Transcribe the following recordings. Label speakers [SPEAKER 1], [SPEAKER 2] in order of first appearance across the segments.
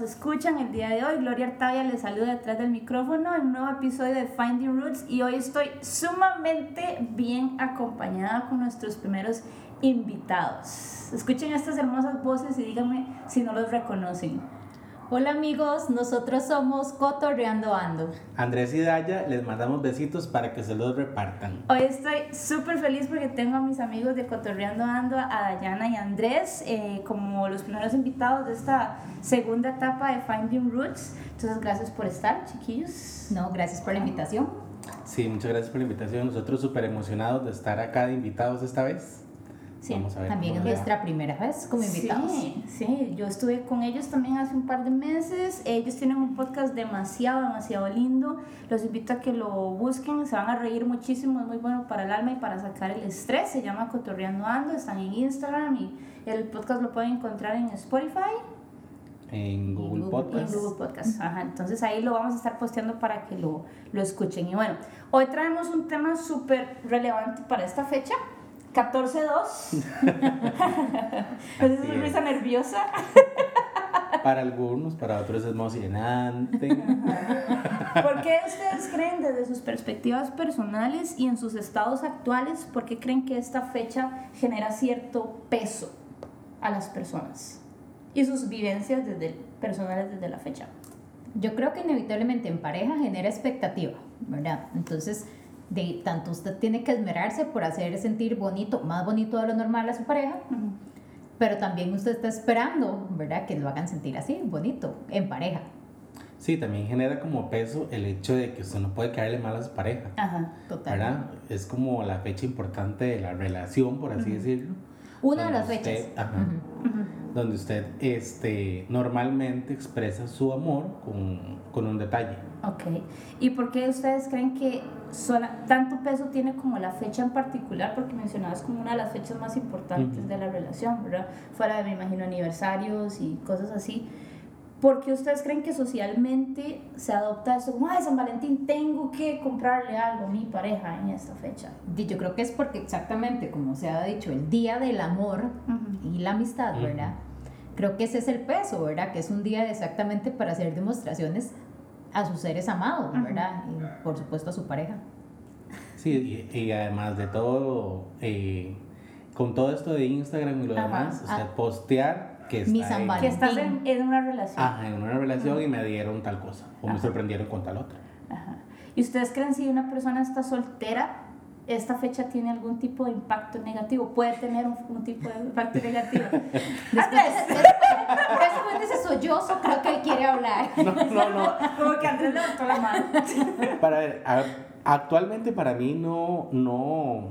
[SPEAKER 1] nos escuchan el día de hoy. Gloria Artavia les saluda detrás del micrófono en un nuevo episodio de Finding Roots y hoy estoy sumamente bien acompañada con nuestros primeros invitados. Escuchen estas hermosas voces y díganme si no los reconocen.
[SPEAKER 2] Hola amigos, nosotros somos Cotorreando Ando.
[SPEAKER 3] Andrés y Daya, les mandamos besitos para que se los repartan.
[SPEAKER 1] Hoy estoy súper feliz porque tengo a mis amigos de Cotorreando Ando, a Dayana y Andrés, eh, como los primeros invitados de esta segunda etapa de Finding Roots. Entonces, gracias por estar, chiquillos.
[SPEAKER 2] No, gracias por la invitación.
[SPEAKER 3] Sí, muchas gracias por la invitación. Nosotros súper emocionados de estar acá de invitados esta vez.
[SPEAKER 2] Sí, también es nuestra primera vez como invitados.
[SPEAKER 1] Sí, sí, yo estuve con ellos también hace un par de meses. Ellos tienen un podcast demasiado, demasiado lindo. Los invito a que lo busquen, se van a reír muchísimo, es muy bueno para el alma y para sacar el estrés. Se llama Cotorreando Ando, están en Instagram y el podcast lo pueden encontrar en Spotify.
[SPEAKER 3] En Google, Podcast.
[SPEAKER 1] En Google Podcast, ajá. Entonces ahí lo vamos a estar posteando para que lo, lo escuchen. Y bueno, hoy traemos un tema súper relevante para esta fecha 14-2. es una risa nerviosa.
[SPEAKER 3] para algunos, para otros es emocionante.
[SPEAKER 1] ¿Por qué ustedes creen desde sus perspectivas personales y en sus estados actuales, por qué creen que esta fecha genera cierto peso a las personas y sus vivencias desde, personales desde la fecha?
[SPEAKER 2] Yo creo que inevitablemente en pareja genera expectativa, ¿verdad? Entonces, de tanto usted tiene que esmerarse por hacer sentir bonito, más bonito de lo normal a su pareja, pero también usted está esperando, ¿verdad? Que lo hagan sentir así, bonito, en pareja.
[SPEAKER 3] Sí, también genera como peso el hecho de que usted no puede caerle mal a su pareja.
[SPEAKER 2] Ajá, total.
[SPEAKER 3] ¿verdad? Es como la fecha importante de la relación, por así decirlo.
[SPEAKER 2] Una de las fechas.
[SPEAKER 3] Ajá, Donde usted este, normalmente expresa su amor con, con un detalle.
[SPEAKER 1] Ok. ¿Y por qué ustedes creen que sola, tanto peso tiene como la fecha en particular? Porque mencionabas como una de las fechas más importantes de la relación, ¿verdad? Fuera de, me imagino, aniversarios y cosas así. ¿Por qué ustedes creen que socialmente se adopta eso como, ay, San Valentín, tengo que comprarle algo a mi pareja en esta fecha?
[SPEAKER 2] Yo creo que es porque exactamente, como se ha dicho, el día del amor y la amistad, ¿verdad? Creo que ese es el peso, ¿verdad? Que es un día exactamente para hacer demostraciones a sus seres amados, ¿verdad? Y por supuesto a su pareja.
[SPEAKER 3] Sí, y, además de todo, eh, con todo esto de Instagram y lo demás, o sea, ah. postear que,
[SPEAKER 1] está que estás en, en, una relación.
[SPEAKER 3] Ajá, en una relación y me dieron tal cosa, o me sorprendieron con tal otra.
[SPEAKER 1] Ajá. ¿Y ustedes creen si una persona está soltera, esta fecha tiene algún tipo de impacto negativo? ¿Puede tener un, tipo de impacto negativo?
[SPEAKER 2] después, sollozo, creo que él quiere hablar.
[SPEAKER 3] No, no, no.
[SPEAKER 1] Como que Andrés levantó la mano.
[SPEAKER 3] Para ver, actualmente para mí no, no,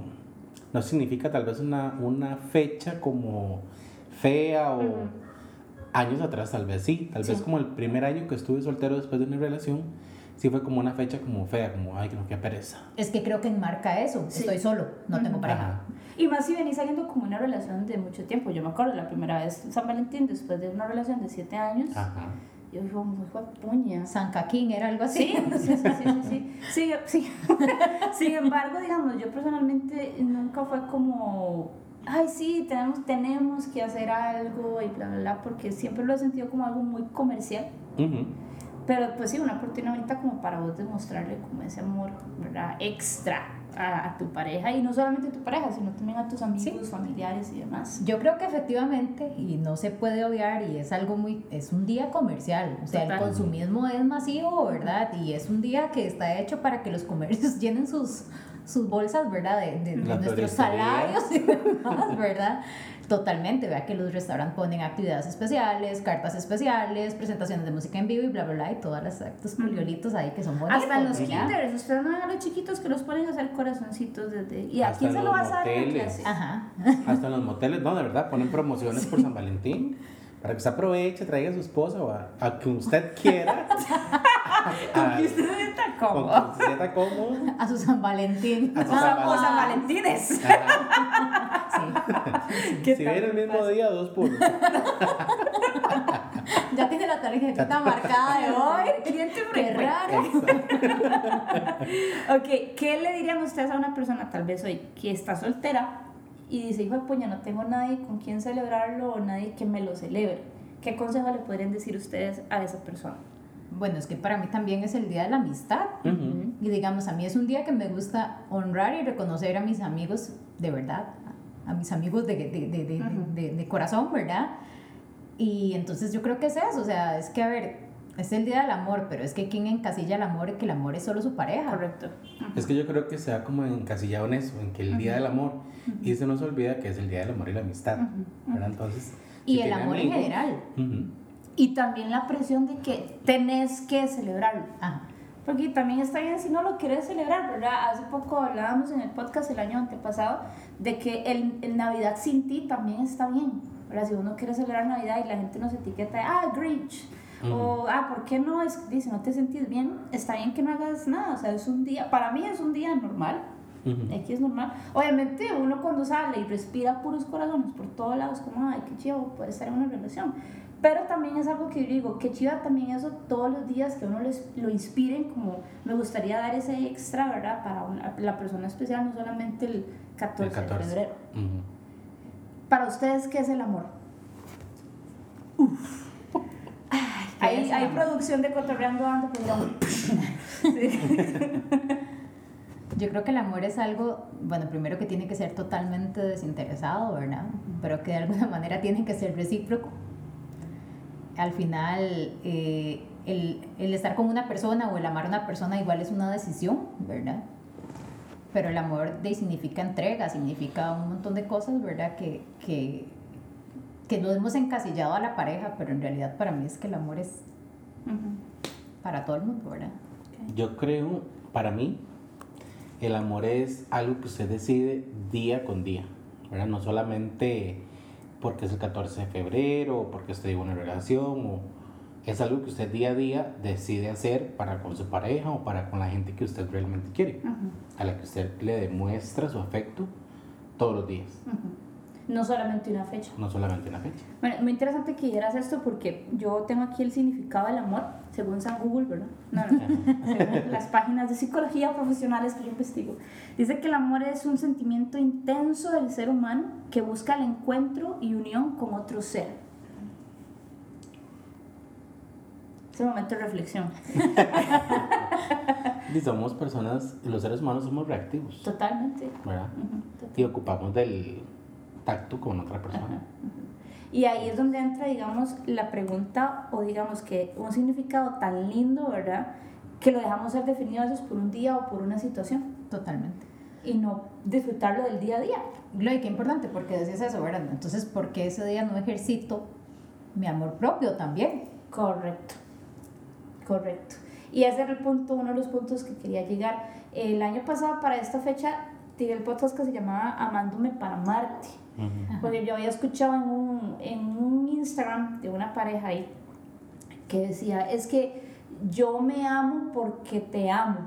[SPEAKER 3] no significa tal vez una, una fecha como fea o años atrás tal vez sí, tal vez como el primer año que estuve soltero después de una relación sí fue como una fecha como fea, como, ay, que no, qué pereza.
[SPEAKER 2] Es que creo que enmarca eso, estoy solo, no tengo pareja.
[SPEAKER 1] Y más si venís saliendo como una relación de mucho tiempo. Yo me acuerdo la primera vez San Valentín, después de una relación de siete años. Ajá. Yo dije, muy puña.
[SPEAKER 2] San Caquín era algo así.
[SPEAKER 1] Sí, sí, sí, sí, sí. sí, Sin embargo, digamos, yo personalmente nunca fue como, ay, sí, tenemos, tenemos que hacer algo y bla, bla, bla, porque siempre lo he sentido como algo muy comercial. Pero pues sí, una oportunidad ahorita como para vos demostrarle como ese amor, ¿verdad? Extra a, tu pareja y no solamente a tu pareja, sino también a tus amigos, familiares y demás.
[SPEAKER 2] Yo creo que efectivamente, y no se puede obviar, y es algo muy, es un día comercial, o sea, el consumismo es masivo, ¿verdad? Y es un día que está hecho para que los comercios llenen sus, sus bolsas, ¿verdad? De, de nuestros salarios y demás, ¿verdad? Totalmente, vea que los restaurantes ponen actividades especiales, cartas especiales, presentaciones de música en vivo y bla, bla, bla, y todas las actos curiolitos ahí que son bonitos.
[SPEAKER 1] Hasta en los kinders, ustedes no ven a los chiquitos que los ponen a hacer corazoncitos desde... ¿Y a quién se lo vas a dar
[SPEAKER 3] Ajá. Hasta en los moteles, no, de verdad, ponen promociones por San Valentín para que usted aproveche, traiga a su esposa o a, a que usted quiera.
[SPEAKER 1] con que usted sienta cómodo.
[SPEAKER 3] Con que usted cómodo.
[SPEAKER 2] A su San Valentín.
[SPEAKER 1] A su San, o San Valentines. sí.
[SPEAKER 3] Si viene el mismo día, dos por
[SPEAKER 2] Ya tiene la tarjeta marcada de hoy. Cliente
[SPEAKER 1] Qué raro. ok, ¿qué le dirían ustedes a una persona, tal vez hoy, que está soltera? Y dice, hijo de puña, no tengo nadie con quien celebrarlo o nadie que me lo celebre. ¿qué consejo le podrían decir ustedes a esa persona?
[SPEAKER 2] Bueno, es que para mí también es el día de la amistad. Y digamos, a mí es un día que me gusta honrar y reconocer a mis amigos de verdad, a mis amigos de, de, de, de, de corazón, ¿verdad? Y entonces yo creo que es eso, o sea, es que a ver, es el día del amor, pero es que quien encasilla el amor es que el amor es solo su pareja.
[SPEAKER 1] Correcto.
[SPEAKER 3] Es que yo creo que se ha como encasillado en eso, en que el día del amor, y se nos olvida que es el día del amor y la amistad, ¿verdad? Entonces...
[SPEAKER 2] Y el amor en general.
[SPEAKER 1] Y también la presión de que tenés que celebrarlo. Porque también está bien si no lo quieres celebrar, ¿verdad? Hace poco hablábamos en el podcast el año antepasado de que el, el Navidad sin ti también está bien. ¿verdad? Si uno quiere celebrar Navidad y la gente nos etiqueta, ah, Grinch, o, ah, ¿por qué no? Es, dice, no te sentís bien, está bien que no hagas nada, o sea, es un día, para mí es un día normal, aquí es normal. Obviamente uno cuando sale y respira puros corazones por todos lados, como, ay, qué chido, puede estar en una relación. Pero también es algo que yo digo, qué chido también eso todos los días que uno les, lo inspiren, como me gustaría dar ese extra, ¿verdad? Para la persona especial, no solamente el 14, de febrero. Para ustedes, ¿qué es el amor? Uf. Hay, hay producción de Cotorreando Ando, pues
[SPEAKER 2] Yo creo que el amor es algo, bueno, primero que tiene que ser totalmente desinteresado, ¿verdad? Pero que de alguna manera tiene que ser recíproco. Al final, eh, el, el, estar con una persona o el amar a una persona igual es una decisión, ¿verdad? Pero el amor de, significa entrega, significa un montón de cosas, ¿verdad? Que, que que no hemos encasillado a la pareja, pero en realidad para mí es que el amor es para todo el mundo, ¿verdad?
[SPEAKER 3] Yo creo, para mí, el amor es algo que usted decide día con día, ¿verdad? No solamente porque es el 14 de febrero, o porque usted en una relación, o es algo que usted día a día decide hacer para con su pareja o para con la gente que usted realmente quiere, a la que usted le demuestra su afecto todos los días.
[SPEAKER 1] No solamente una fecha.
[SPEAKER 3] No solamente una fecha.
[SPEAKER 1] Bueno, muy interesante que dijeras esto porque yo tengo aquí el significado del amor, según San Google, ¿verdad? No, no, según las páginas de psicología profesionales que yo investigo. Dice que el amor es un sentimiento intenso del ser humano que busca el encuentro y unión con otro ser. Ese momento de reflexión.
[SPEAKER 3] y somos personas, los seres humanos somos reactivos.
[SPEAKER 1] Totalmente.
[SPEAKER 3] ¿Verdad? Y ocupamos del tacto con otra persona.
[SPEAKER 1] Y ahí es donde entra, digamos, la pregunta o digamos que un significado tan lindo, ¿verdad? Que lo dejamos ser definido a veces por un día o por una situación.
[SPEAKER 2] Totalmente.
[SPEAKER 1] Y no disfrutarlo del día a día.
[SPEAKER 2] Y qué importante, porque decías eso, ¿verdad? Entonces, ¿por qué ese día no ejercito mi amor propio también?
[SPEAKER 1] Correcto. Correcto. Y ese era el punto, uno de los puntos que quería llegar. El año pasado, para esta fecha, tiré el podcast que se llamaba Amándome para Marte porque yo había escuchado en un, en un Instagram de una pareja ahí que decía, es que yo me amo porque te amo.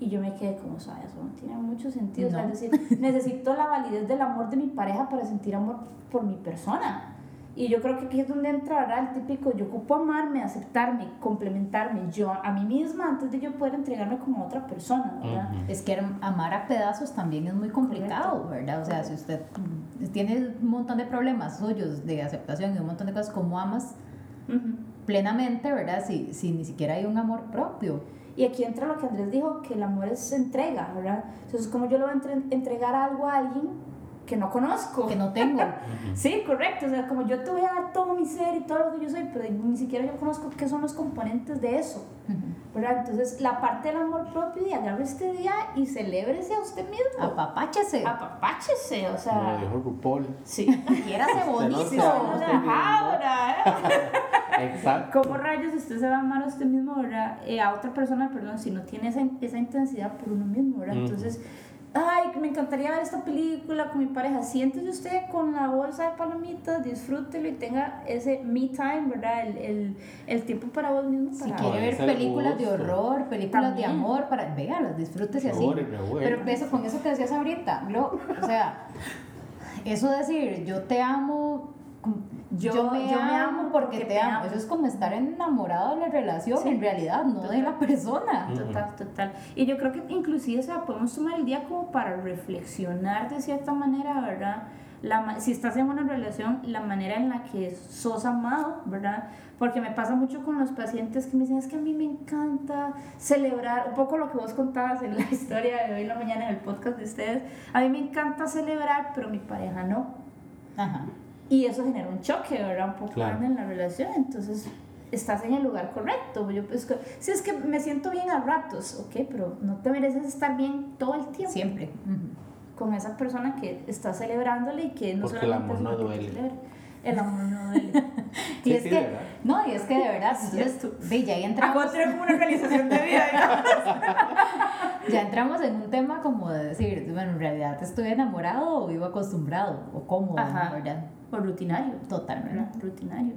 [SPEAKER 1] Y yo me quedé como, ¿sabes? Eso no tiene mucho sentido. es decir, necesito la validez del amor de mi pareja para sentir amor por mi persona. Y yo creo que aquí es donde entrará el típico, yo ocupo amarme, aceptarme, complementarme yo a mí misma antes de yo poder entregarme como otra persona, ¿verdad?
[SPEAKER 2] Es que amar a pedazos también es muy complicado, ¿verdad? O sea, si usted tiene un montón de problemas suyos de aceptación y un montón de cosas, ¿cómo amas plenamente, ¿verdad? Si, si ni siquiera hay un amor propio.
[SPEAKER 1] Y aquí entra lo que Andrés dijo, que el amor es entrega, ¿verdad? Entonces, como yo le voy a entregar algo a alguien que no conozco.
[SPEAKER 2] Que no tengo.
[SPEAKER 1] sí, correcto. O sea, como yo te voy a dar todo mi ser y todo lo que yo soy, pero ni siquiera yo conozco qué son los componentes de eso. ¿verdad? Entonces, la parte del amor propio y agarre este día y celébrese a usted mismo.
[SPEAKER 2] Apapáchese.
[SPEAKER 1] Apapáchese, o sea.
[SPEAKER 3] Lo dijo RuPaul.
[SPEAKER 1] Sí.
[SPEAKER 2] Quiérase bonito.
[SPEAKER 3] Exacto.
[SPEAKER 1] ¿Cómo rayos usted se va a amar a usted mismo, verdad? Eh, a otra persona, perdón, si no tiene esa, esa intensidad por uno mismo, ¿verdad? Entonces ay, me encantaría ver esta película con mi pareja. Siéntese usted con la bolsa de palomitas, disfrútelo y tenga ese me time, ¿verdad? El, el, el tiempo para vos mismo.
[SPEAKER 2] Si quiere ver películas de horror, películas de amor, para, véalas, disfrútese así. Pero eso, con eso que decías ahorita, o sea, eso decir, yo te amo yo, me, amo porque, te, amo. Eso es como estar enamorado de la relación, en realidad, no de la persona.
[SPEAKER 1] Total, total. Y yo creo que inclusive o sea, podemos tomar el día como para reflexionar de cierta manera, ¿verdad? la, si estás en una relación, la manera en la que sos amado, ¿verdad? Porque me pasa mucho con los pacientes que me dicen, es que a mí me encanta celebrar, un poco lo que vos contabas en la historia de hoy en la mañana en el podcast de ustedes, a mí me encanta celebrar, pero mi pareja no. Ajá. Y eso genera un choque, ¿verdad? Un poco grande en la relación, entonces estás en el lugar correcto. Yo, pues, si es que me siento bien a ratos, ok, pero no te mereces estar bien todo el tiempo.
[SPEAKER 2] Siempre
[SPEAKER 1] con esa persona que está celebrándole y que no
[SPEAKER 3] Porque el amor no duele.
[SPEAKER 1] El amor no duele.
[SPEAKER 2] y es que, no, y es que de verdad, entonces, ya entramos.
[SPEAKER 1] como una organización de vida,
[SPEAKER 2] ya entramos en un tema como de decir, bueno, en realidad estoy enamorado o vivo acostumbrado o cómodo, ¿verdad?
[SPEAKER 1] O rutinario.
[SPEAKER 2] Totalmente.
[SPEAKER 1] Rutinario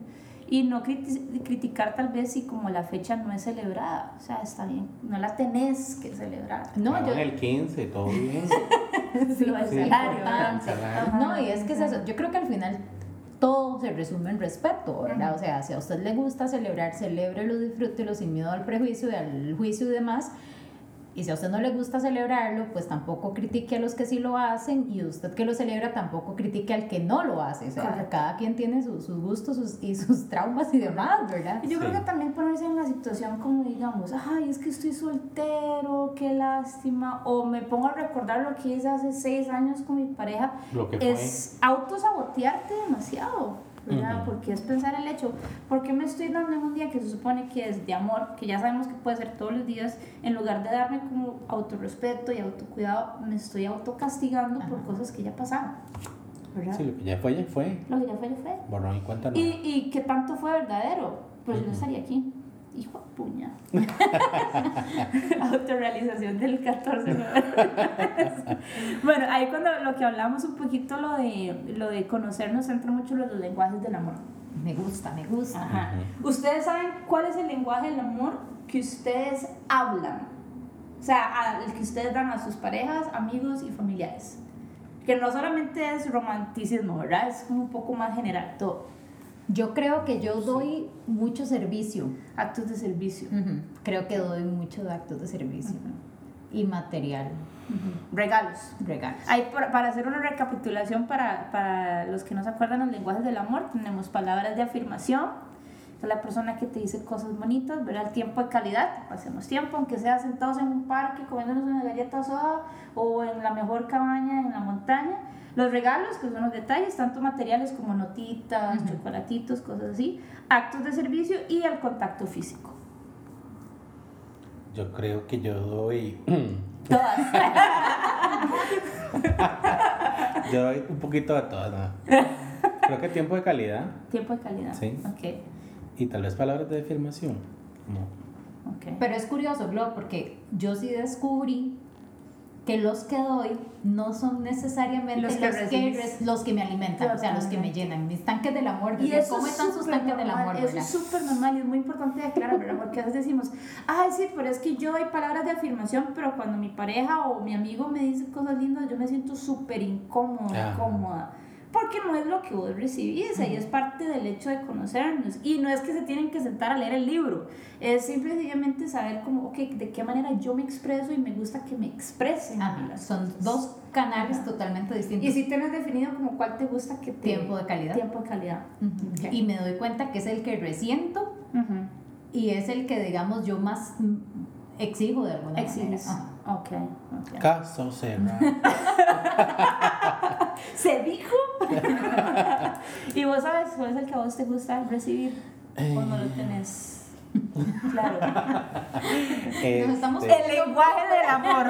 [SPEAKER 1] y no criticar tal vez si como la fecha no es celebrada, o sea, está bien, no la tenés que celebrar.
[SPEAKER 3] No, yo... el 15, todo bien.
[SPEAKER 2] sí, lo sí, No, y es que es eso, yo creo que al final todo se resume en respeto, ¿verdad? O sea, si a usted le gusta celebrar, celébrelo, disfrútelo sin miedo al prejuicio y al juicio y demás, y si a usted no le gusta celebrarlo, pues tampoco critique a los que sí lo hacen y usted que lo celebra tampoco critique al que no lo hace. O sea, cada quien tiene sus gustos y sus traumas y demás, ¿verdad?
[SPEAKER 1] Y yo creo que también ponerse en la situación como digamos, ay, es que estoy soltero, qué lástima, o me pongo a recordar lo que hice hace seis años con mi pareja,
[SPEAKER 3] lo que
[SPEAKER 1] es autosabotearte demasiado. Porque es pensar el hecho, ¿por qué me estoy dando en un día que se supone que es de amor, que ya sabemos que puede ser todos los días, en lugar de darme como autorrespeto y autocuidado, me estoy autocastigando por cosas que ya pasaron?
[SPEAKER 3] Sí, lo que ya fue, ya fue.
[SPEAKER 1] Lo que ya fue, ya fue.
[SPEAKER 3] Bueno, y cuéntanos.
[SPEAKER 1] Y, y que tanto fue verdadero, pues yo no estaría aquí hijo de puña. Autorrealización del 14 Bueno, ahí cuando lo que hablamos un poquito, lo de, lo de conocernos, entra mucho los lenguajes del amor.
[SPEAKER 2] Me gusta, me gusta.
[SPEAKER 1] ¿Ustedes saben cuál es el lenguaje del amor que ustedes hablan? O sea, el que ustedes dan a sus parejas, amigos y familiares. Que no solamente es romanticismo, ¿verdad? Es como un poco más general todo.
[SPEAKER 2] Yo creo que yo doy mucho servicio.
[SPEAKER 1] Actos de servicio.
[SPEAKER 2] Creo que doy muchos actos de servicio. Y material.
[SPEAKER 1] Regalos.
[SPEAKER 2] Regalos.
[SPEAKER 1] Hay, para hacer una recapitulación para, para los que no se acuerdan los lenguajes del amor, tenemos palabras de afirmación, es la persona que te dice cosas bonitas, ver el tiempo de calidad, pasemos tiempo, aunque sea sentados en un parque comiéndonos una galleta soda o en la mejor cabaña en la montaña los regalos, que son los detalles, tanto materiales como notitas, chocolatitos, cosas así, actos de servicio y el contacto físico.
[SPEAKER 3] Yo creo que yo doy...
[SPEAKER 1] Todas.
[SPEAKER 3] yo doy un poquito de todas, ¿no? Creo que tiempo de calidad.
[SPEAKER 1] Tiempo de calidad.
[SPEAKER 3] Sí.
[SPEAKER 1] Ok.
[SPEAKER 3] Y tal vez palabras de afirmación. No.
[SPEAKER 2] Okay. Pero es curioso, Glo, porque yo sí descubrí que los que doy no son necesariamente los que, los que, me alimentan, o sea, los que me llenan, mis tanques del amor.
[SPEAKER 1] Y eso ¿Cómo están sus tanques del amor? Eso es súper normal y es muy importante aclarar, ¿verdad? Porque a veces decimos, ay, sí, pero es que yo doy palabras de afirmación, pero cuando mi pareja o mi amigo me dice cosas lindas, yo me siento súper incómoda, incómoda porque no es lo que vos recibís, ahí es parte del hecho de conocernos. Y no es que se tienen que sentar a leer el libro, es simplemente saber cómo, okay, de qué manera yo me expreso y me gusta que me expresen.
[SPEAKER 2] son dos canales totalmente distintos.
[SPEAKER 1] Y si tienes definido como cuál te gusta que te...
[SPEAKER 2] Tiempo de calidad.
[SPEAKER 1] Tiempo de calidad.
[SPEAKER 2] Y me doy cuenta que es el que resiento y es el que, digamos, yo más exijo de alguna
[SPEAKER 1] Exiges.
[SPEAKER 2] manera.
[SPEAKER 1] Ok.
[SPEAKER 3] Caso cerrado.
[SPEAKER 1] ¿Se dijo? y vos sabes cuál es el que a vos te gusta recibir cuando lo tenés. Claro.
[SPEAKER 2] Este, estamos
[SPEAKER 1] el lenguaje del amor.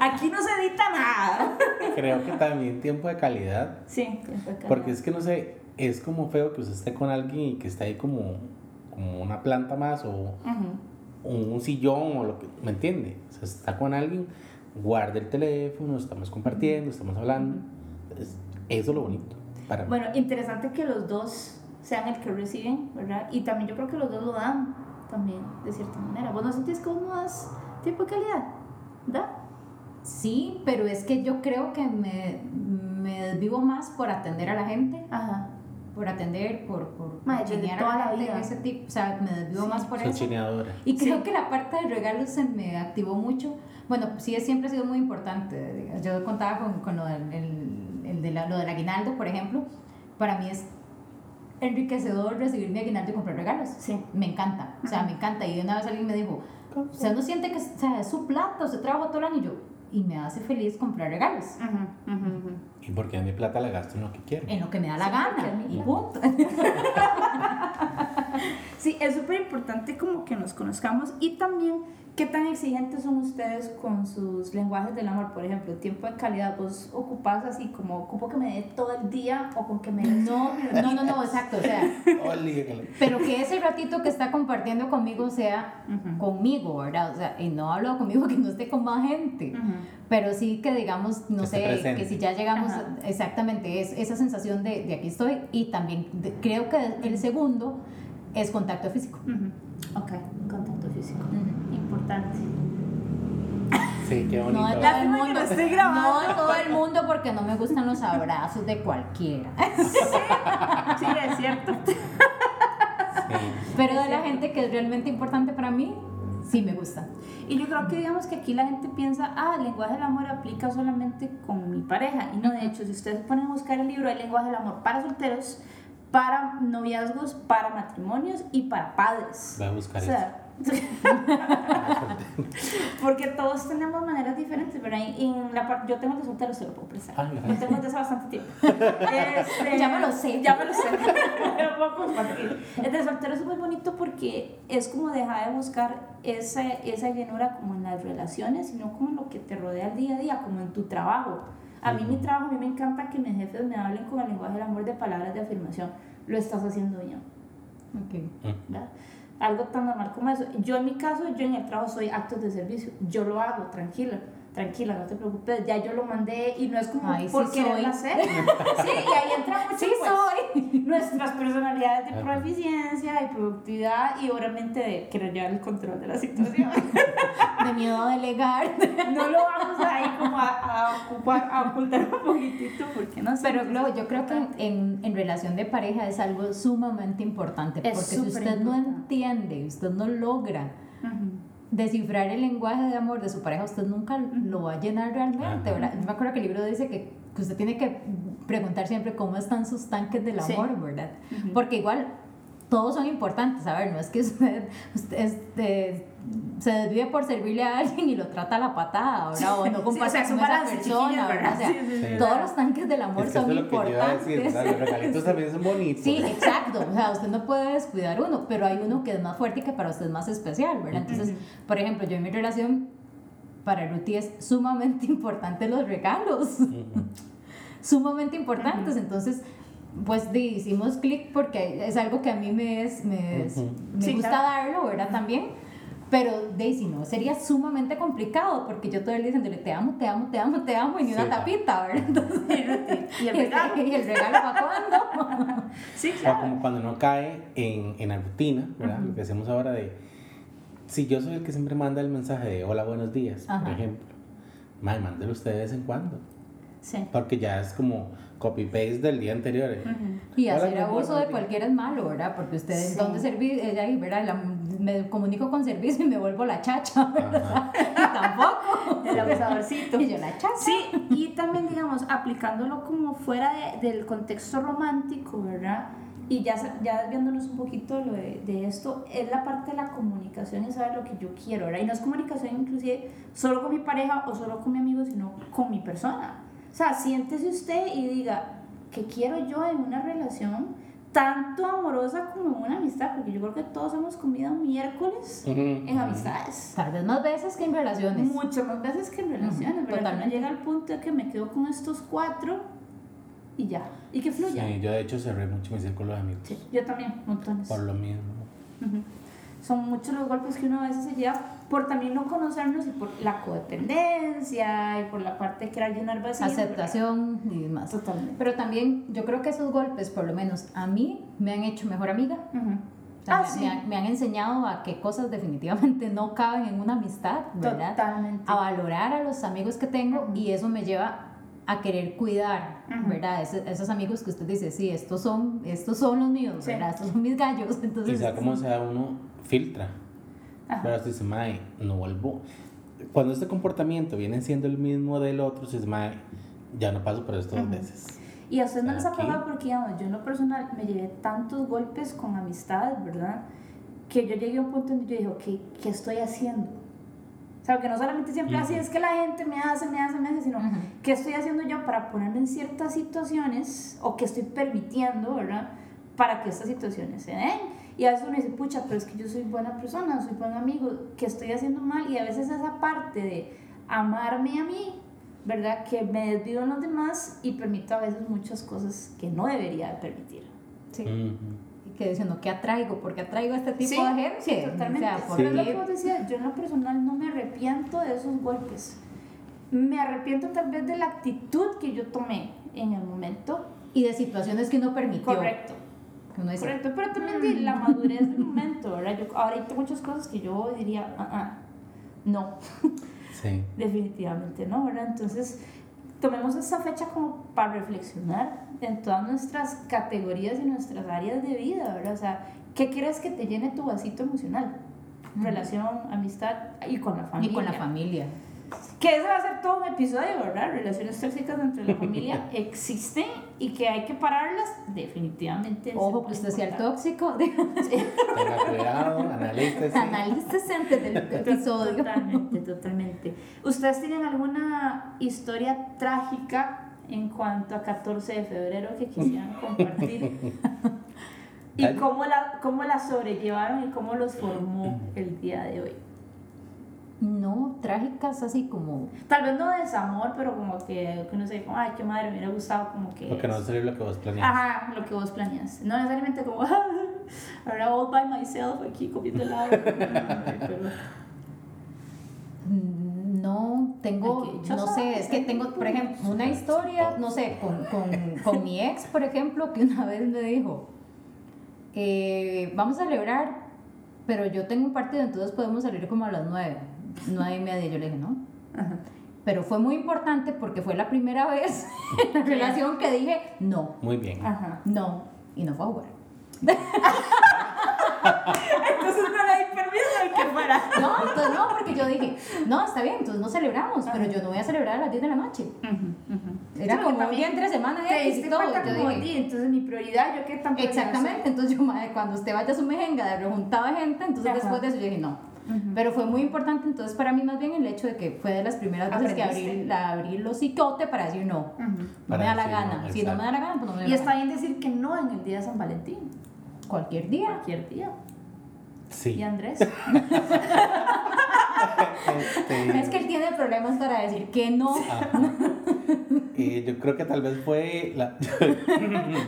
[SPEAKER 1] Aquí no se edita nada.
[SPEAKER 3] Creo que también tiempo de calidad.
[SPEAKER 1] Sí, tiempo de calidad.
[SPEAKER 3] Porque es que no sé, es como feo que usted esté con alguien y que esté ahí como, como una planta más o, un sillón o lo que, ¿me entiende? O sea, está con alguien, guarda el teléfono, estamos compartiendo, estamos hablando. eso es lo bonito. Para
[SPEAKER 1] bueno, interesante que los dos sean el que reciben, ¿verdad? Y también yo creo que los dos lo dan también, de cierta manera. ¿Vos no sentís como más tiempo de calidad? ¿verdad?
[SPEAKER 2] Sí, pero es que yo creo que me, me desvivo más por atender a la gente.
[SPEAKER 1] Ajá
[SPEAKER 2] por atender, por, por,
[SPEAKER 1] toda la vida.
[SPEAKER 2] ese tipo, o sea, me desvivo más por eso.
[SPEAKER 3] Chineadora.
[SPEAKER 2] Y creo que la parte del regalo se me activó mucho. Bueno, sí, siempre ha sido muy importante. Yo contaba con, con lo del de la- lo del aguinaldo, por ejemplo, para mí es enriquecedor recibir mi aguinaldo y comprar regalos.
[SPEAKER 1] Sí.
[SPEAKER 2] Me encanta, o sea, me encanta. Y una vez alguien me dijo, ¿usted no siente que o sea, es su plata, usted trabaja todo el año? Y yo, y me hace feliz comprar regalos.
[SPEAKER 1] Ujú, ujú.
[SPEAKER 3] Y porque mi plata la gasto en lo que quiero.
[SPEAKER 2] En lo que me da la
[SPEAKER 1] Sí,
[SPEAKER 2] gana. Y punto.
[SPEAKER 1] Sí, es súper importante como que nos conozcamos y también qué tan exigentes son ustedes con sus lenguajes del amor. Por ejemplo, tiempo de calidad, vos ocupás así como ocupo que me dé todo el día o con que me
[SPEAKER 2] No, no, no, no, exacto. O sea,
[SPEAKER 3] Olígale.
[SPEAKER 2] pero que ese ratito que está compartiendo conmigo sea
[SPEAKER 1] Ujú.
[SPEAKER 2] conmigo, ¿verdad? O sea, y no hablo conmigo que no esté con más gente.
[SPEAKER 1] Ujú.
[SPEAKER 2] Pero sí que digamos, no
[SPEAKER 3] Que
[SPEAKER 2] sé,
[SPEAKER 3] presente.
[SPEAKER 2] que si ya llegamos,
[SPEAKER 1] Ajá.
[SPEAKER 2] exactamente, es esa sensación de, de aquí estoy y también de- creo que el segundo es contacto físico.
[SPEAKER 1] Ujú. Ok, contacto físico. Importante.
[SPEAKER 3] Sí, qué bonito.
[SPEAKER 2] No de todo el mundo,
[SPEAKER 1] lo estoy grabando.
[SPEAKER 2] no de todo el mundo porque no me gustan los abrazos de cualquiera.
[SPEAKER 1] Sí, es cierto.
[SPEAKER 3] Sí.
[SPEAKER 2] Pero de la gente que es realmente importante para mí, sí me gusta.
[SPEAKER 1] Y yo creo que digamos que aquí la gente piensa, ah, el lenguaje del amor aplica solamente con mi pareja. Y no, de hecho, si ustedes ponen a buscar el libro del lenguaje del amor para solteros, para noviazgos, para matrimonios y para padres.
[SPEAKER 3] Voy a buscar
[SPEAKER 1] O sea, porque todos tenemos maneras diferentes, ¿verdad? Y en la parte, yo tengo el de soltero, se lo puedo prestar.
[SPEAKER 3] Ah, gracias.
[SPEAKER 1] tengo desde hace bastante tiempo. Este,
[SPEAKER 2] Ya me lo sé.
[SPEAKER 1] Ya me lo sé. Lo puedo compartir. El de soltero es muy bonito porque es como dejar de buscar esa, esa llenura como en las relaciones, sino como en lo que te rodea el día a día, como en tu trabajo. A mí mi trabajo, a mí me encanta que mis jefes me hablen con el lenguaje del amor de palabras de afirmación. Lo estás haciendo bien.
[SPEAKER 2] Okay.
[SPEAKER 1] ¿verdad? Algo tan normal como eso. Yo en mi caso, yo en el trabajo soy actos de servicio. Yo lo hago, tranquila, tranquila, no te preocupes. Ya yo lo mandé y no es como
[SPEAKER 2] Ay, sí
[SPEAKER 1] por querer
[SPEAKER 2] soy.
[SPEAKER 1] hacer. Sí, y ahí entra mucho
[SPEAKER 2] Sí
[SPEAKER 1] pues,
[SPEAKER 2] soy.
[SPEAKER 1] nuestras personalidades de
[SPEAKER 3] Ajá.
[SPEAKER 1] proeficiencia y productividad y obviamente de querer llevar el control de la situación.
[SPEAKER 2] De miedo a delegar.
[SPEAKER 1] no lo vamos ahí como a, a ocupar, a ocultar un poquitito porque no sé.
[SPEAKER 2] Pero Glo, yo creo que en, en relación de pareja es algo sumamente importante.
[SPEAKER 1] Es
[SPEAKER 2] porque si usted no entiende, usted no logra. Descifrar el lenguaje de amor de su pareja, usted nunca lo va a llenar realmente,
[SPEAKER 3] Ajá.
[SPEAKER 2] ¿verdad? Yo me acuerdo que el libro dice que, que usted tiene que preguntar siempre cómo están sus tanques del
[SPEAKER 1] Sí.
[SPEAKER 2] amor, ¿verdad? Porque igual todos son importantes, a ver, no es que usted, usted este, se desvíe por servirle a alguien y lo trata a la patada, ¿verdad? O no
[SPEAKER 1] Sí,
[SPEAKER 2] comparte
[SPEAKER 1] o sea, es un
[SPEAKER 2] con esa persona, ¿verdad? O sea,
[SPEAKER 1] Sí, sí, sí,
[SPEAKER 3] Sí.
[SPEAKER 2] todos los tanques del amor
[SPEAKER 3] Es que eso
[SPEAKER 2] son
[SPEAKER 3] es lo que yo iba a decir,
[SPEAKER 2] importantes.
[SPEAKER 3] los regalitos también son bonitos.
[SPEAKER 2] Sí, exacto. O sea, usted no puede descuidar uno, pero hay uno que es más fuerte y que para usted es más especial, ¿verdad? Entonces, por ejemplo, yo en mi relación, para Ruti es sumamente importante los regalos, sumamente importantes. Entonces, pues di, hicimos clic porque es algo que a mí me, es, me, es-
[SPEAKER 3] Ujú.
[SPEAKER 2] me
[SPEAKER 1] Sí,
[SPEAKER 2] gusta
[SPEAKER 1] claro.
[SPEAKER 2] darlo, ¿verdad? También. Pero de si no, sería sumamente complicado porque yo todo el día diciéndole te amo, te amo, te amo, te amo y ni
[SPEAKER 3] Sí,
[SPEAKER 2] una tapita, ¿verdad? Entonces,
[SPEAKER 1] Y el regalo.
[SPEAKER 2] ¿Y el regalo para cuándo?
[SPEAKER 1] Sí,
[SPEAKER 3] O
[SPEAKER 1] claro.
[SPEAKER 3] como cuando no cae en, en la rutina, ¿verdad? Lo que hacemos ahora de... Si yo soy el que siempre manda el mensaje de hola, buenos días,
[SPEAKER 2] Ajá.
[SPEAKER 3] por ejemplo, mándelo usted de vez en cuando.
[SPEAKER 1] Sí.
[SPEAKER 3] Porque ya es como copy-paste del día anterior. ¿eh?
[SPEAKER 2] Y hacer abuso de cualquiera es malo, ¿verdad? Porque usted,
[SPEAKER 1] Sí.
[SPEAKER 2] ¿dónde servir? Ella ahí, ¿verdad? La- me comunico con servicio y me vuelvo la chacha, ¿verdad? Y tampoco.
[SPEAKER 1] El abusadorcito.
[SPEAKER 2] Y yo la chacha.
[SPEAKER 1] Sí, y también, digamos, aplicándolo como fuera de- del contexto romántico, ¿verdad? Y ya, ya desviándonos un poquito de, lo de, de esto, es la parte de la comunicación y saber lo que yo quiero, ¿verdad? Y no es comunicación inclusive solo con mi pareja o solo con mi amigo, sino con mi persona. O sea, siéntese usted y diga, ¿qué quiero yo en una relación tanto amorosa como en una amistad? Porque yo creo que todos hemos comido miércoles en amistades.
[SPEAKER 2] Tal vez más veces que en relaciones.
[SPEAKER 1] Muchas más veces que en relaciones, ¿verdad?
[SPEAKER 2] totalmente.
[SPEAKER 1] Pero llega al punto de que me quedo con estos cuatro y ya. Y que fluya.
[SPEAKER 3] Sí, yo de hecho cerré mucho mi círculo de amigos.
[SPEAKER 1] Sí, yo también, montones.
[SPEAKER 3] Por lo mismo.
[SPEAKER 1] Son muchos los golpes que uno a veces se lleva por también no conocernos y por la codependencia y por la parte de querer llenar vacíos.
[SPEAKER 2] Aceptación y demás.
[SPEAKER 1] Totalmente.
[SPEAKER 2] Pero también yo creo que esos golpes, por lo menos a mí, me han hecho mejor amiga.
[SPEAKER 1] Ujú.
[SPEAKER 2] O sea,
[SPEAKER 1] Ah,
[SPEAKER 2] me,
[SPEAKER 1] sí.
[SPEAKER 2] me han, me han enseñado a que cosas definitivamente no caben en una amistad, ¿verdad?
[SPEAKER 1] Totalmente.
[SPEAKER 2] a valorar a los amigos que tengo y eso me lleva a querer cuidar,
[SPEAKER 1] Ujú.
[SPEAKER 2] ¿verdad? Ese- esos amigos que usted dice, sí, estos son, estos son los míos,
[SPEAKER 1] Sí.
[SPEAKER 2] ¿verdad? Estos son mis gallos, entonces...
[SPEAKER 3] Sea como sea, uno filtra.
[SPEAKER 1] Ajá.
[SPEAKER 3] Pero usted dice, mae, no vuelvo. Cuando este comportamiento viene siendo el mismo del otro, usted dice, mae, ya no paso por esto dos veces.
[SPEAKER 1] Y a ustedes no les ha pasado porque, digamos, yo en lo personal me llevé tantos golpes con amistades, ¿verdad? Que yo llegué a un punto donde yo dije, ok, ¿qué estoy haciendo? O sea, que no solamente siempre así es que la gente me hace, me hace, me hace, sino qué estoy haciendo yo para ponerme en ciertas situaciones o qué estoy permitiendo, ¿verdad? Para que estas situaciones se den. Y a veces uno dice, pucha, pero es que yo soy buena persona, soy buen amigo, ¿qué estoy haciendo mal? Y a veces esa parte de amarme a mí, ¿verdad? Que me desvío en los demás y permito a veces muchas cosas que no debería de permitir.
[SPEAKER 2] Sí.
[SPEAKER 3] Ujú.
[SPEAKER 2] Y que diciendo, ¿qué atraigo? ¿Por qué atraigo a este tipo
[SPEAKER 1] Sí,
[SPEAKER 2] de gente?
[SPEAKER 1] sí, totalmente.
[SPEAKER 2] O sea, ¿por
[SPEAKER 1] Pero es lo que vos decías, yo en lo personal no me arrepiento de esos golpes. Me arrepiento tal vez de la actitud que yo tomé en el momento.
[SPEAKER 2] Y de situaciones que uno permitió.
[SPEAKER 1] Correcto.
[SPEAKER 2] Que uno dice,
[SPEAKER 1] Correcto, pero también de la madurez del momento, ¿verdad? Yo ahora hay muchas cosas que yo diría, ah, ah, no,
[SPEAKER 3] Sí.
[SPEAKER 1] definitivamente no, ¿verdad? Entonces, tomemos esta fecha como para reflexionar en todas nuestras categorías y nuestras áreas de vida, ¿verdad? O sea, ¿qué quieres que te llene tu vasito emocional? Relación, amistad y con la familia.
[SPEAKER 2] y con la familia.
[SPEAKER 1] Que ese va a ser todo un episodio, ¿verdad? Relaciones tóxicas entre la familia existen y que hay que pararlas, definitivamente. es
[SPEAKER 2] Ojo, que usted sea el tóxico.
[SPEAKER 3] Tenga cuidado, analícese.
[SPEAKER 2] Analícese antes del episodio.
[SPEAKER 1] Totalmente, totalmente. ¿Ustedes tienen alguna historia trágica en cuanto a 14 de febrero que quisieran compartir? ¿Y cómo la, cómo la sobrellevaron y cómo los formó el día de hoy?
[SPEAKER 2] No, trágicas así como.
[SPEAKER 1] Tal vez no de desamor, pero como que, que uno se como, ay, qué madre, me hubiera gustado como que...
[SPEAKER 3] Porque no es lo que vos planeas.
[SPEAKER 1] Ajá, lo que vos planeas. No necesariamente como, ahora all by myself aquí comiendo helado. Pero-
[SPEAKER 2] No, tengo,
[SPEAKER 1] Ay, qué dichosa.
[SPEAKER 2] no sé, es que tengo, por ejemplo, una historia, no sé, con, con, con mi ex, por ejemplo, que una vez me dijo, eh, vamos a celebrar, pero yo tengo un partido, entonces podemos salir como a las nueve, nueve y media. Yo le dije, no.
[SPEAKER 1] Ajá.
[SPEAKER 2] Pero fue muy importante porque fue la primera vez en la relación que dije, no,
[SPEAKER 3] Muy bien.
[SPEAKER 1] Ajá.
[SPEAKER 2] no, y no fue a jugar.
[SPEAKER 1] Entonces no le di permiso de que fuera.
[SPEAKER 2] No, entonces no, porque yo dije, no, está bien, entonces no celebramos, pero yo no voy a celebrar a las 10 de la noche. Era
[SPEAKER 1] Sí,
[SPEAKER 2] como un día entre semana X y todo. Yo dije,
[SPEAKER 1] "Di, entonces mi prioridad, yo qué tan
[SPEAKER 2] exactamente, entonces yo, madre, cuando usted vaya a su mejenga de rejuntaba gente, entonces
[SPEAKER 1] Ajá.
[SPEAKER 2] después de eso yo dije, no. Pero fue muy importante entonces para mí más bien el hecho de que fue de las primeras veces que abrí, la, abrí los cicote para decir no. No
[SPEAKER 3] Para
[SPEAKER 2] me da la
[SPEAKER 3] no,
[SPEAKER 2] gana. si no me da la gana, pues no me da
[SPEAKER 1] Y está bien decir que no en el día de San Valentín.
[SPEAKER 2] Cualquier día.
[SPEAKER 1] Cualquier día.
[SPEAKER 3] Sí.
[SPEAKER 1] ¿Y Andrés?
[SPEAKER 3] Este,
[SPEAKER 2] Es que él tiene problemas para decir que no.
[SPEAKER 3] ajá. Eh, yo creo que tal vez fue la,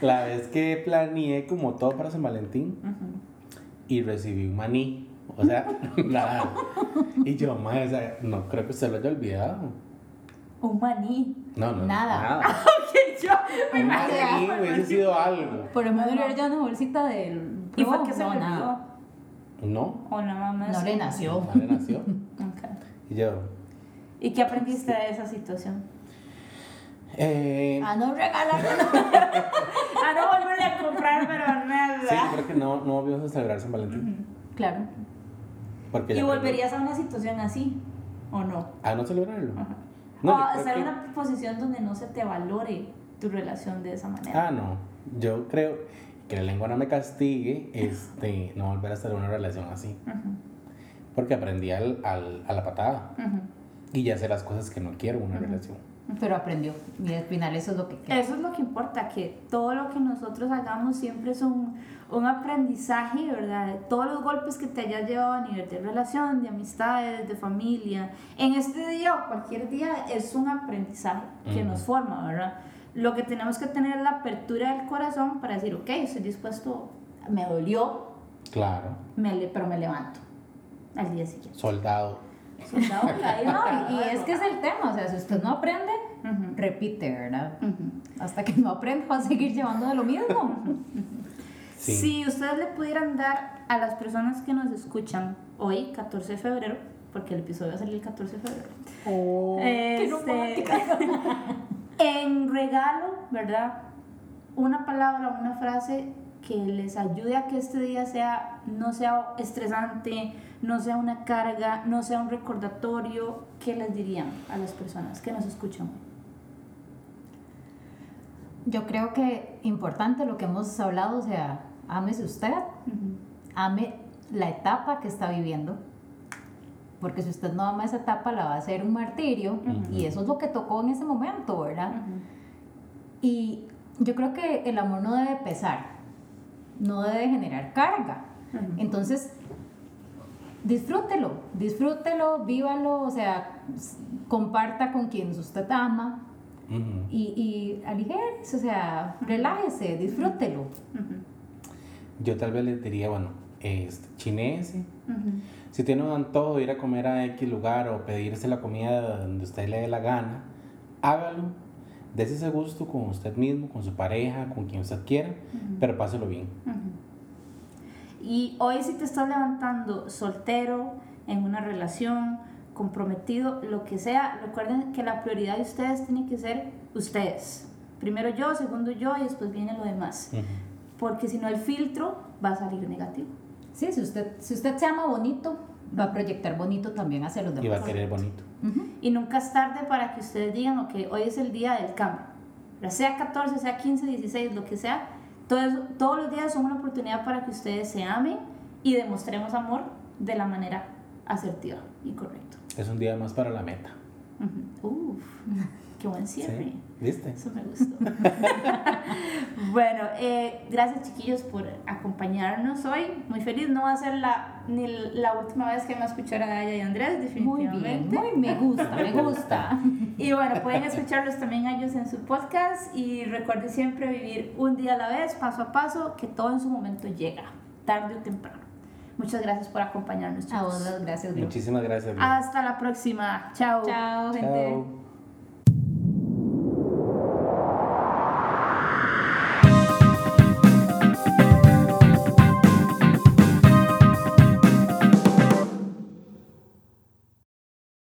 [SPEAKER 3] la vez que planeé como todo para San Valentín. Y recibí un maní. O sea, nada. Y yo, madre, o sea, no creo que usted lo haya olvidado.
[SPEAKER 1] Un maní.
[SPEAKER 3] No, no.
[SPEAKER 2] Nada.
[SPEAKER 3] Nada.
[SPEAKER 1] Yo me
[SPEAKER 3] Un maní hubiese sido algo.
[SPEAKER 2] Por lo menos hubiera llevado una bolsita del.
[SPEAKER 1] ¿Y fue
[SPEAKER 2] no,
[SPEAKER 1] que se
[SPEAKER 2] no,
[SPEAKER 1] le
[SPEAKER 2] nada.
[SPEAKER 3] No.
[SPEAKER 1] O la mamá
[SPEAKER 2] No le nació.
[SPEAKER 3] No le nació.
[SPEAKER 1] Ok.
[SPEAKER 3] Y yo,
[SPEAKER 1] ¿Y qué aprendiste de esa situación?
[SPEAKER 3] Eh,
[SPEAKER 2] A no regalar.
[SPEAKER 1] A no volverle a comprar, pero nada.
[SPEAKER 3] sí, yo creo que no, no volvimos a celebrar San Valentín.
[SPEAKER 2] claro.
[SPEAKER 3] Porque
[SPEAKER 1] ¿Y volverías a una situación así? ¿O no?
[SPEAKER 3] ¿A no celebrarlo? No,
[SPEAKER 1] o estar en
[SPEAKER 3] que-
[SPEAKER 1] una posición donde no se te valore tu relación de esa manera.
[SPEAKER 3] Ah, no. Yo creo que la lengua no me castigue, este, no volver a estar en una relación así. Porque aprendí al, al- a la patada. Y ya sé las cosas que no quiero en una relación.
[SPEAKER 2] Pero aprendió. Y al final eso es lo que queda.
[SPEAKER 1] Eso es lo que importa, que todo lo que nosotros hagamos siempre es un, un aprendizaje, ¿verdad? De todos los golpes que te hayas llevado a nivel de relación, de amistades, de familia. En este día o cualquier día es un aprendizaje que nos forma, ¿verdad? Lo que tenemos que tener es la apertura del corazón para decir, ok, estoy dispuesto, me dolió,
[SPEAKER 3] Claro.
[SPEAKER 1] me le- pero me levanto al día siguiente.
[SPEAKER 3] Soldado.
[SPEAKER 2] No, y, es que es el tema. O sea, si usted no aprende,
[SPEAKER 1] Ujú,
[SPEAKER 2] repite, ¿verdad? Hasta que no aprenda, va a seguir llevando de lo mismo.
[SPEAKER 3] Sí.
[SPEAKER 1] Si ustedes le pudieran dar a las personas que nos escuchan hoy, 14 de febrero, porque el episodio va a salir el 14 de febrero,
[SPEAKER 2] Oh,
[SPEAKER 1] Este, en regalo, ¿verdad? Una palabra, una frase que les ayude a que este día sea, no sea estresante, no sea una carga, no sea un recordatorio, ¿qué les dirían a las personas que nos escuchan?
[SPEAKER 2] Yo creo que importante lo que hemos hablado, o sea, ámese usted, ame la etapa que está viviendo, porque si usted no ama esa etapa la va a hacer un martirio y eso es lo que tocó en ese momento, ¿verdad? Y yo creo que el amor no debe pesar, no debe generar carga. Entonces, disfrútelo, disfrútelo, vívalo, o sea, comparta con quienes usted ama. Y, y o sea, relájese, disfrútelo.
[SPEAKER 3] Yo tal vez le diría, bueno, este, chinese. Si tiene un antojo de ir a comer a X lugar o pedirse la comida donde usted le dé la gana, hágalo. Dese ese gusto con usted mismo, con su pareja, con quien usted quiera, pero páselo bien.
[SPEAKER 1] Y hoy si te estás levantando soltero, en una relación, comprometido, lo que sea, recuerden que la prioridad de ustedes tiene que ser ustedes. Primero yo, segundo yo y después viene lo demás. Porque si no el filtro va a salir negativo.
[SPEAKER 2] Sí, si usted, si usted se ama bonito, va a proyectar bonito también hacia los demás.
[SPEAKER 3] Y va a querer bonito.
[SPEAKER 1] Y nunca es tarde para que ustedes digan, que hoy es el día del cambio. Sea 14, sea 15, 16, lo que sea, todos, todos los días son una oportunidad para que ustedes se amen y demostremos amor de la manera asertiva y correcta.
[SPEAKER 3] Es un día más para la meta.
[SPEAKER 1] Uf. Qué buen cierre.
[SPEAKER 3] ¿Viste?
[SPEAKER 1] Eso me gustó. bueno, eh, gracias chiquillos por acompañarnos hoy. Muy feliz. No va a ser la, ni la última vez que me escuchar a Daya y Andrés, definitivamente.
[SPEAKER 2] Muy bien, me gusta, me gusta.
[SPEAKER 1] y bueno, pueden escucharlos también a ellos en su podcast y recuerden siempre vivir un día a la vez, paso a paso, que todo en su momento llega, tarde o temprano. Muchas gracias por acompañarnos.
[SPEAKER 2] Chicos. A vos, gracias.
[SPEAKER 3] Muchísimas gracias.
[SPEAKER 1] Hasta la próxima. Chao.
[SPEAKER 2] Chao, gente.